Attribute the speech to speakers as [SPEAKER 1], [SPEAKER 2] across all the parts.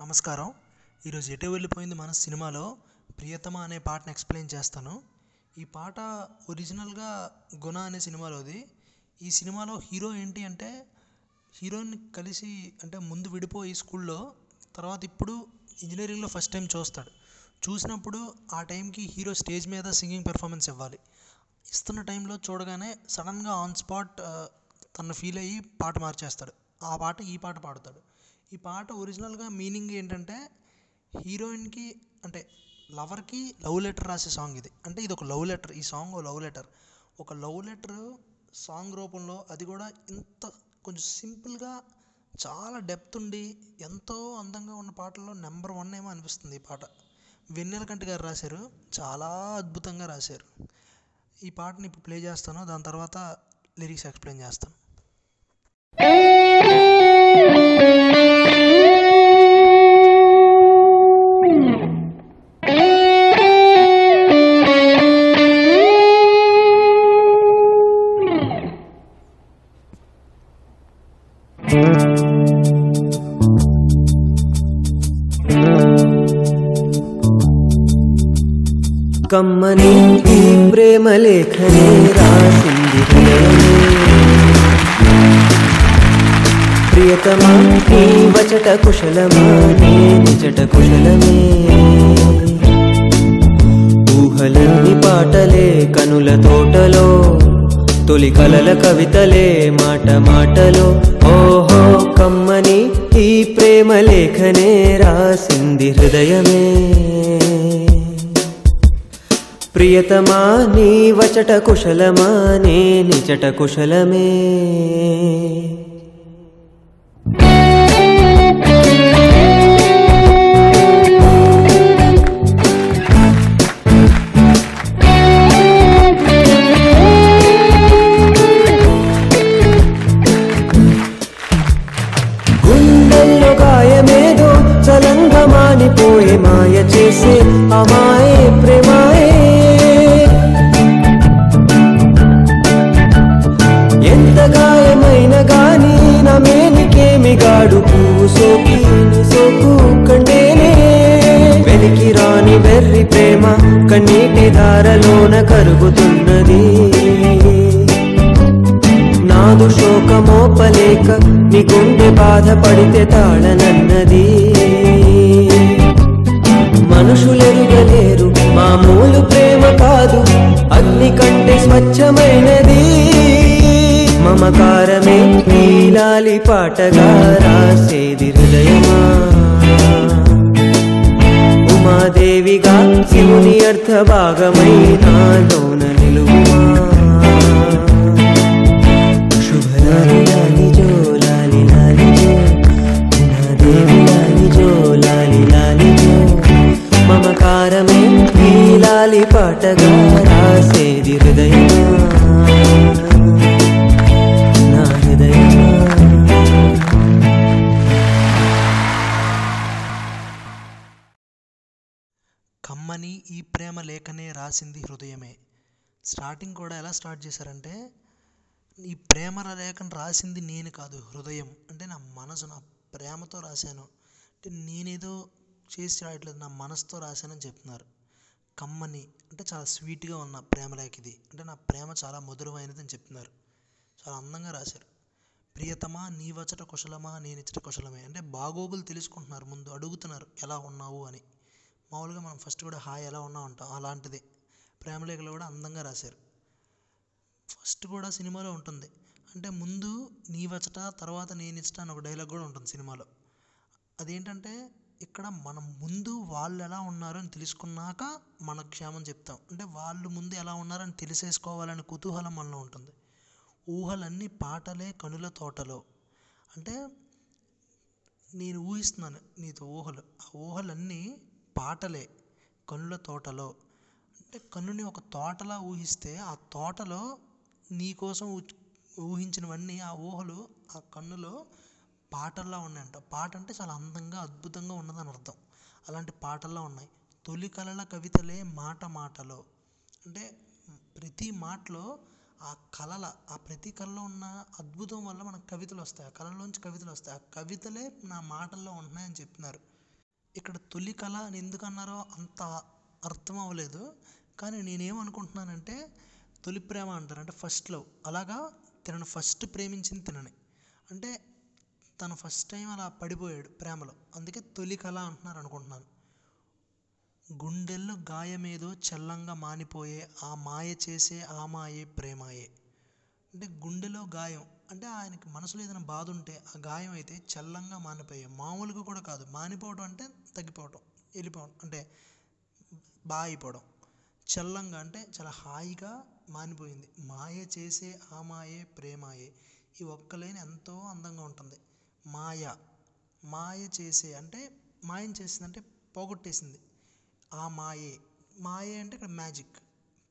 [SPEAKER 1] నమస్కారం. ఈరోజు ఎటు వెళ్ళిపోయింది మన సినిమాలో? ప్రియతమ అనే పాటను ఎక్స్ప్లెయిన్ చేస్తాను. ఈ పాట ఒరిజినల్గా గుణ అనే సినిమాలోది. ఈ సినిమాలో హీరో ఏంటి అంటే హీరోయిన్ కలిసి అంటే ముందు విడిపోయి స్కూల్లో తర్వాత ఇప్పుడు ఇంజనీరింగ్లో ఫస్ట్ టైం చూస్తాడు. చూసినప్పుడు ఆ టైంకి హీరో స్టేజ్ మీద సింగింగ్ పెర్ఫార్మెన్స్ ఇవ్వాలి. ఇస్తున్న టైంలో చూడగానే సడన్గా ఆన్ స్పాట్ తను ఫీల్ అయ్యి పాట మార్చేస్తాడు. ఆ పాట ఈ పాట పాడుతాడు. ఈ పాట ఒరిజినల్గా మీనింగ్ ఏంటంటే హీరోయిన్కి అంటే లవర్కి లవ్ లెటర్ రాసే సాంగ్ ఇది. అంటే ఇది ఒక లవ్ లెటర్ ఈ సాంగ్ ఒక లవ్ లెటర్. ఒక లవ్ లెటర్ సాంగ్ రూపంలో అది కూడా ఇంత కొంచెం సింపుల్గా చాలా డెప్త్ ఉండి ఎంతో అందంగా ఉన్న పాటల్లో నెంబర్ వన్ ఏమో అనిపిస్తుంది ఈ పాట. వెన్నెలకంటి గారు రాశారు చాలా అద్భుతంగా రాశారు. ఈ పాటని ఇప్పుడు ప్లే చేస్తాను దాని తర్వాత లిరిక్స్ ఎక్స్ప్లెయిన్ చేస్తాను.
[SPEAKER 2] కమ్మని ఈ ప్రేమ లేఖనే రాసింది ప్రియతమా నీ వచట కుశలమా? నీ నిజట కుశలమే. ఊహలన్నీ పాటలే కనుల తోటలో తొలి కలల కవితలే మాట మాటలో. ఓహో కమ్మని ఈ ప్రేమ లేఖనే రాసింది హృదయమే. ప్రియతమా నీ వచట కుశలమా నే నిచట కుశలమే. గుండెల్లో గాయమేదో చలంగమానిపోయే మాయ చేసే అమాయే ధారలోన నాదు శోకమోపలేక నీ గుండె బాధపడితే తాళనన్నది. మనుషులెరుగలేరు మామూలు ప్రేమ కాదు అగ్ని కంటే స్వచ్ఛమైనది. మమకారమే నీలాలి పాటగా రాసేది హృదయం ఉమాదేవిగా శివుని అర్థ భాగమై నాలోన నిలువుమా శుభలాలి లాలి లాలి జో లాలి లాలి జో. మమకారమే ఈ లాలి పాటగా
[SPEAKER 1] ఈ ప్రేమ లేఖనే రాసింది హృదయమే. స్టార్టింగ్ కూడా ఎలా స్టార్ట్ చేశారంటే ఈ ప్రేమ లేఖను రాసింది నేను కాదు హృదయం. అంటే నా మనసు నా ప్రేమతో రాశాను. అంటే నేనేదో చేసి రాయట్లేదు నా మనసుతో రాశానని చెప్తున్నారు. కమ్మని అంటే చాలా స్వీట్గా ఉన్న ప్రేమ లేఖ ఇది. అంటే నా ప్రేమ చాలా మధురమైనది అని చెప్తున్నారు. చాలా అందంగా రాశారు. ప్రియతమా నీ వచ్చట కుశలమా నేనిచ్చట కుశలమే. అంటే బాగోగులు తెలుసుకుంటున్నారు ముందు అడుగుతున్నారు ఎలా ఉన్నావు అని. మామూలుగా మనం ఫస్ట్ కూడా హాయ్ ఎలా ఉన్నావు అంటాం అలాంటిది. ప్రేమలేఖలు కూడా అందంగా రాశారు. ఫస్ట్ కూడా సినిమాలో ఉంటుంది. అంటే ముందు నీ వచ్చట తర్వాత నేను అని ఒక డైలాగ్ కూడా ఉంటుంది సినిమాలో. అదేంటంటే ఇక్కడ మనం ముందు వాళ్ళు ఎలా ఉన్నారో అని తెలుసుకున్నాక మన క్షేమం చెప్తాం. అంటే వాళ్ళు ముందు ఎలా ఉన్నారని తెలిసేసుకోవాలనే కుతూహలం మనలో ఉంటుంది. ఊహలన్నీ పాటలే కనుల తోటలో. అంటే నేను ఊహిస్తున్నాను నీతో ఊహలు. ఆ ఊహలన్నీ పాటలే కనుల తోటలో. అంటే కన్నుని ఒక తోటలా ఊహిస్తే ఆ తోటలో నీకోసం ఊహించినవన్నీ ఆ ఊహలు ఆ కన్నులో పాటల్లా ఉన్నాయంట. పాట అంటే చాలా అందంగా అద్భుతంగా ఉన్నదని అర్థం. అలాంటి పాటల్లా ఉన్నాయి. తొలి కలల కవితలే మాట మాటలో. అంటే ప్రతి మాటలో ఆ కళల ఆ ప్రతి కళలో ఉన్న అద్భుతం వల్ల మనకు కవితలు వస్తాయి. ఆ కళలోంచి కవితలు వస్తాయి. ఆ కవితలే నా మాటల్లో ఉంటున్నాయని చెప్తున్నారు ఇక్కడ తొలి కళ అని ఎందుకు అన్నారో అంత అర్థం అవ్వలేదు. కానీ నేనేమనుకుంటున్నానంటే తొలి ప్రేమ అంటారు. అంటే ఫస్ట్ లవ్ అలాగా తనను ఫస్ట్ ప్రేమించింది తినని. అంటే తను ఫస్ట్ టైం అలా పడిపోయాడు ప్రేమలో. అందుకే తొలి కళ అంటున్నారు అనుకుంటున్నాను. గుండెల్లో గాయమేదో చల్లంగా మానిపోయే ఆ మాయ చేసే ఆ మాయే ప్రేమాయే. అంటే గుండెలో గాయం. అంటే ఆయనకి మనసులో ఏదైనా బాధ ఉంటే ఆ గాయం అయితే చల్లంగా మానిపోయాయి మామూలుగా కూడా కాదు. మానిపోవడం అంటే తగ్గిపోవటం వెళ్ళిపోవడం అంటే బాగా అయిపోవడం. చల్లంగా అంటే చాలా హాయిగా మానిపోయింది. మాయ చేసే ఆ మాయే ప్రేమాయే. ఈ ఒక్కలేని ఎంతో అందంగా ఉంటుంది. మాయ. మాయ చేసే అంటే మాయం చేసింది అంటే పోగొట్టేసింది. ఆ మాయే. మాయే అంటే ఇక్కడ మ్యాజిక్.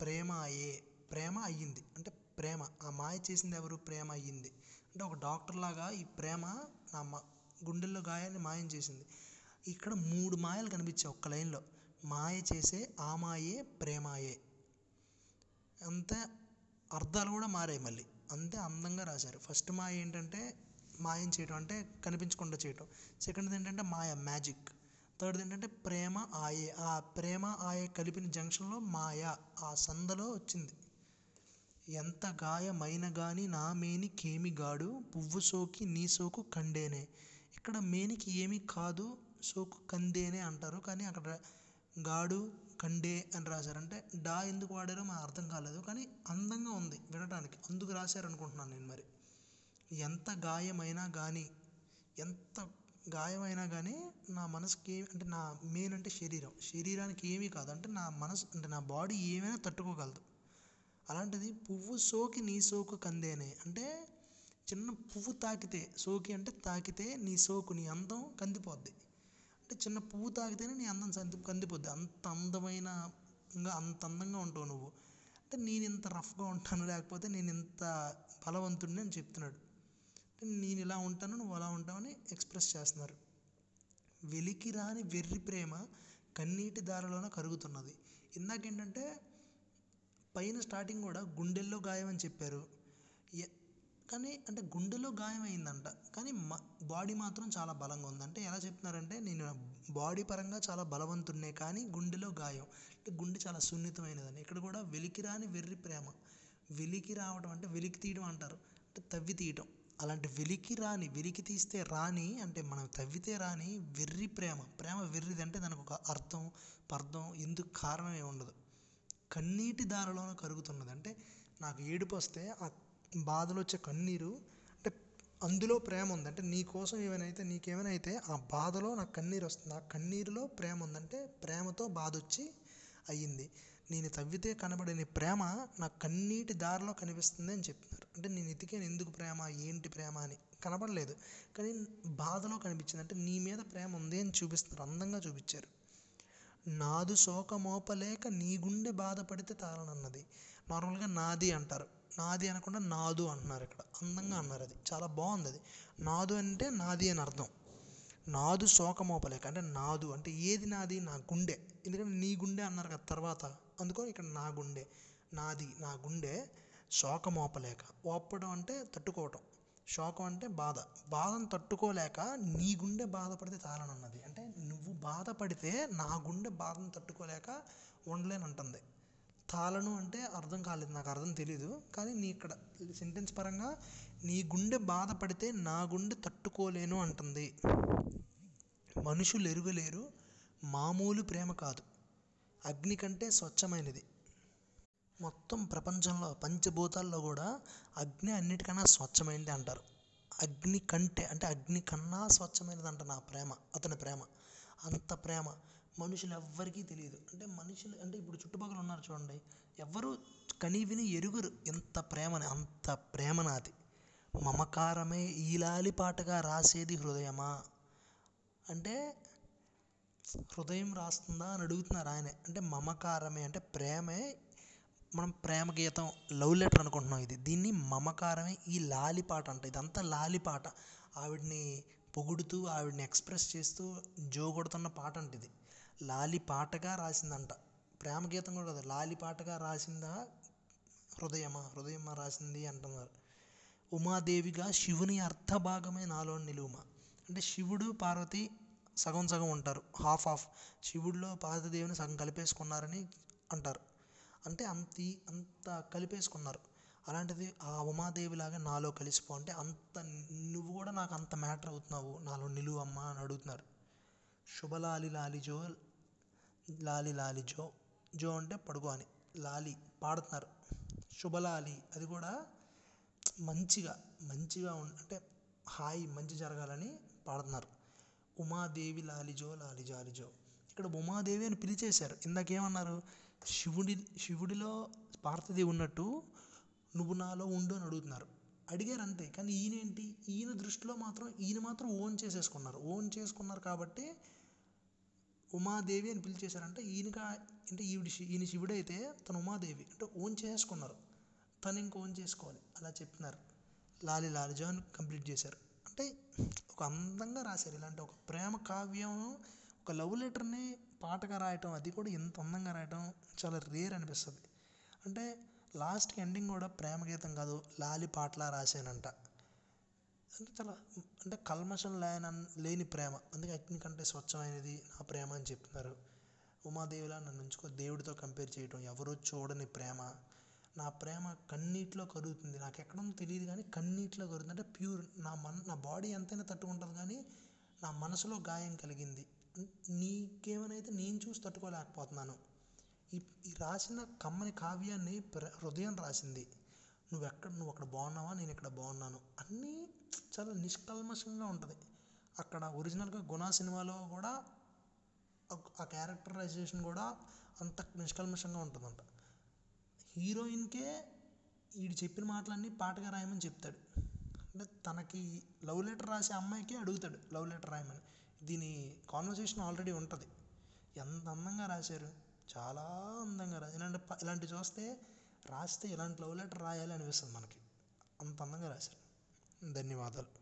[SPEAKER 1] ప్రేమ ఏ ప్రేమ అయ్యింది. అంటే ప్రేమ. ఆ మాయ చేసింది ఎవరు? ప్రేమ అయ్యింది. అంటే ఒక డాక్టర్ లాగా ఈ ప్రేమ నా మా గుండెల్లో గాయాన్ని మాయం చేసింది. ఇక్కడ మూడు మాయలు కనిపించాయి ఒక్క లైన్లో. మాయ చేసే ఆ మాయే ప్రేమాయే అంతే అర్థాలు కూడా మారాయి మళ్ళీ. అంతే అందంగా రాశారు. ఫస్ట్ మాయ ఏంటంటే మాయం చేయటం అంటే కనిపించకుండా చేయటం. సెకండ్ది ఏంటంటే మాయ మ్యాజిక్. థర్డ్ ఏంటంటే ప్రేమ ఆయే. ఆ ప్రేమ ఆయే కలిపిన జంక్షన్లో మాయ ఆ సందలో వచ్చింది. ఎంత గాయమైన గాని నా మేనికేమి ఏమి గాడు? పువ్వు సోకి నీ సోకు కండేనే. ఇక్కడ మేనికి ఏమీ కాదు సోకు కందేనే అంటారు. కానీ అక్కడ గాడు కండే అని రాశారు. అంటే డా ఎందుకు వాడారో మాకు అర్థం కాలేదు. కానీ అందంగా ఉంది వినడానికి అందుకు రాశారు అనుకుంటున్నాను నేను మరి. ఎంత గాయమైనా కానీ ఎంత గాయమైనా కానీ నా మనసుకి అంటే నా మెయిన్ అంటే శరీరం. శరీరానికి ఏమీ కాదు. అంటే నా మనసు అంటే నా బాడీ ఏమైనా తట్టుకోగలదు. అలాంటిది పువ్వు సోకి నీ సోకు కందేనే అంటే చిన్న పువ్వు తాకితే సోకి అంటే తాకితే నీ సోకు నీ అందం కందిపోద్ది. అంటే చిన్న పువ్వు తాకితేనే నీ అందం సంది కందిపోద్ది. అంత అందమైన అంత అందంగా ఉంటావు నువ్వు. అంటే నేను ఇంత రఫ్గా ఉంటాను లేకపోతే నేను ఇంత బలవంతుడిని అని చెప్తున్నాడు. అంటే నేను ఇలా ఉంటాను నువ్వు అలా ఉంటావని ఎక్స్ప్రెస్ చేస్తున్నారు. వెలికి రాని వెర్రి ప్రేమ కన్నీటి దారిలోన కరుగుతున్నది. ఇందాకేంటంటే పైన స్టార్టింగ్ కూడా గుండెల్లో గాయం అని చెప్పారు కానీ అంటే గుండెలో గాయం అయిందంట కానీ మ బాడీ మాత్రం చాలా బలంగా ఉంది. అంటే ఎలా చెప్తున్నారంటే నేను బాడీ పరంగా చాలా బలవంతున్నే కానీ గుండెలో గాయం. అంటే గుండె చాలా సున్నితమైనదని. ఇక్కడ కూడా వెలికి రాని వెర్రి ప్రేమ. వెలికి రావడం అంటే వెలికి తీయడం అంటారు. అంటే తవ్వి తీయటం. అలాంటి వెలికి రాని వెలికి తీస్తే రాని అంటే మనం తవ్వితే రాని వెర్రి ప్రేమ. ప్రేమ వెర్రిది అంటే దానికి ఒక అర్థం పర్థం ఎందుకు కారణం ఏమి ఉండదు కన్నీటి దారిలోన కరుగుతున్నది. అంటే నాకు ఏడుపు వస్తే ఆ బాధలో వచ్చే కన్నీరు అంటే అందులో ప్రేమ ఉంది అంటే నీ కోసం ఏమైనా నీకేమైనా అయితే ఆ బాధలో నాకు కన్నీరు వస్తుంది ఆ కన్నీరులో ప్రేమ ఉందంటే ప్రేమతో బాధ వచ్చి అయ్యింది. నేను తవ్వితే కనబడిన ప్రేమ నా కన్నీటి దారిలో కనిపిస్తుంది అని చెప్తున్నారు అంటే నేను ఎతికాను ఎందుకు ప్రేమ ఏంటి ప్రేమ అని కనబడలేదు. కానీ బాధలో కనిపించింది. అంటే నీ మీద ప్రేమ ఉంది అని చూపిస్తున్నారు. అందంగా చూపించారు. నాదు శోకమోపలేక నీ గుండె బాధపడితే తారనన్నది. నార్మల్గా నాది అంటారు. నాది అనకుండా నాదు అంటున్నారు ఇక్కడ. అందంగా అన్నారు అది. చాలా బాగుంది అది నాదు అంటే నాది అని అర్థం. నాదు శోకమోపలేక అంటే నాదు అంటే ఏది నాది? నా గుండె. ఎందుకంటే నీ గుండె అన్నారు కదా తర్వాత. అందుకని ఇక్కడ నా గుండె నాది నా గుండె శోకమోపలేక. ఓపడం అంటే తట్టుకోవటం. శోకం అంటే బాధ. బాధను తట్టుకోలేక నీ గుండె బాధపడితే తాళనన్నది బాధపడితే నా గుండె బాధను తట్టుకోలేక ఉండలేనంటుంది తాళను అంటే అర్థం కాలేదు నాకు అర్థం తెలీదు. కానీ నీ ఇక్కడ సెంటెన్స్ పరంగా నీ గుండె బాధపడితే నా గుండె తట్టుకోలేను అంటుంది. మనుషులు ఎరుగలేరు మామూలు ప్రేమ కాదు. అగ్ని కంటే స్వచ్ఛమైనది. మొత్తం ప్రపంచంలో పంచభూతాల్లో కూడా అగ్ని అన్నిటికన్నా స్వచ్ఛమైనది అంటారు. అగ్ని కంటే అంటే అగ్ని కన్నా స్వచ్ఛమైనది అంట నా ప్రేమ అతని ప్రేమ. అంత ప్రేమ. మనుషులు ఎవ్వరికీ తెలియదు అంటే మనుషులు అంటే ఇప్పుడు చుట్టుపక్కల ఉన్నారు చూడండి. ఎవ్వరు కని విని ఎరుగురు. ఎంత ప్రేమని అంత ప్రేమ నాది మమకారమే ఈలాలి పాటగా రాసేది హృదయమా? అంటే హృదయం రాస్తుందా అని అడుగుతున్నారు ఆయనే. అంటే మమకారమే అంటే ప్రేమే మనం ప్రేమ గీతం లవ్ లెటర్ అనుకుంటున్నాం ఇది. దీన్ని మమకారమే ఈ లాలిపాట అంట. ఇదంతా లాలిపాట ఆవిడ్ని పొగుడుతూ ఆవిడని ఎక్స్ప్రెస్ చేస్తూ జోగొడుతున్న పాట అంట ఇది. లాలి పాటగా రాసిందంట. ప్రేమ గీతం కూడా కదా లాలి పాటగా రాసిందా? హృదయమా? హృదయమా రాసింది అంటున్నారు. ఉమాదేవిగా శివుని అర్ధభాగమే నాలో నిలువుమ? అంటే శివుడు పార్వతి సగం సగం ఉంటారు. Half half. శివుడిలో పార్వతీదేవిని సగం కలిపేసుకున్నారని అంటారు. అంటే అంత అంత కలిపేసుకున్నారు. అలాంటిది ఆ ఉమాదేవిలాగా నాలో కలిసిపో అంటే అంత నువ్వు కూడా నాకు అంత మ్యాటర్ అవుతున్నావు. నాలో నిలువు అమ్మా అని అడుగుతున్నారు. శుభలాలి లాలి జో లాలి లాలి జో జో అంటే పడుకో అని లాలి పాడుతున్నారు. శుభలాలి అది కూడా మంచిగా మంచిగా అంటే హాయి మంచి జరగాలని పాడుతున్నారు. ఉమాదేవి లాలిజో లాలిజో లాలిజో ఇక్కడ ఉమాదేవి అని పిలిచేశారు. ఇందాకేమన్నారు? శివుడి శివుడిలో పార్థదేవి ఉన్నట్టు నువ్వు నాలో ఉండు అని అడుగుతున్నారు. అడిగారు అంతే కానీ ఈయనేంటి? ఈయన దృష్టిలో మాత్రం ఈయన మాత్రం ఓన్ చేసేసుకున్నారు. ఓన్ చేసుకున్నారు కాబట్టి ఉమాదేవి అని పిలిచేశారంటే. ఈయనగా అంటే ఈవిడ ఈయన శివుడైతే తను ఉమాదేవి అంటే ఓన్ చేసుకున్నారు తను ఇంక ఓన్ చేసుకోవాలి. అలా చెప్తున్నారు లాలి లాలిజో అని కంప్లీట్ చేశారు. అంటే ఒక అందంగా రాశారు. ఇలాంటి ఒక ప్రేమ కావ్యం ఒక లవ్ లెటర్ని పాటగా రాయటం అది కూడా ఇంత అందంగా రాయటం చాలా రేర్ అనిపిస్తుంది. అంటే లాస్ట్కి ఎండింగ్ కూడా ప్రేమ గీతం కాదు లాలి పాటలా రాశానంట. అంటే చాలా అంటే కల్మషం లేన లేని ప్రేమ. అందుకే అగ్ని కంటే స్వచ్ఛమైనది నా ప్రేమ అని చెప్తున్నారు. ఉమాదేవిలా నన్ను ఉంచుకో దేవుడితో కంపేర్ చేయటం ఎవరో చూడని ప్రేమ. నా ప్రేమ కన్నీటిలో కరుగుతుంది. నాకు ఎక్కడో తెలియదు కానీ కన్నీటిలో కరుగుతుంది. అంటే ప్యూర్ నా మన నా బాడీ ఎంతైనా తట్టుకుంటుంది కానీ నా మనసులో గాయం కలిగింది. నీకేమైతే నేను చూసి తట్టుకోలేకపోతున్నాను. ఈ రాసిన కమ్మని కావ్యాన్ని ప్ర హృదయం రాసింది. నువ్వు ఎక్కడ నువ్వు అక్కడ బాగున్నావా? నేను ఇక్కడ బాగున్నాను. అన్నీ చాలా నిష్కల్మషంగా ఉంటుంది. అక్కడ ఒరిజినల్గా గుణ సినిమాలో కూడా ఆ- ఆ క్యారెక్టరైజేషన్ కూడా అంత నిష్కల్మషంగా ఉంటుందంట. హీరోయిన్కే వీడు చెప్పిన మాటలన్నీ పాటగా రాయమని చెప్తాడు. అంటే తనకి లవ్ లెటర్ రాసే అమ్మాయికి అడుగుతాడు లవ్ లెటర్ రాయమని. దీని కాన్వర్సేషన్ ఆల్రెడీ ఉంటుంది. ఎంత అందంగా రాశారు. చాలా అందంగా రాసి ఇలాంటి ఇలాంటివి ఇలాంటి చూస్తే రాస్తే ఇలాంటి లవ్ లెటర్ రాయాలి అనిపిస్తుంది మనకి. అంత అందంగా రాశారు. ధన్యవాదాలు.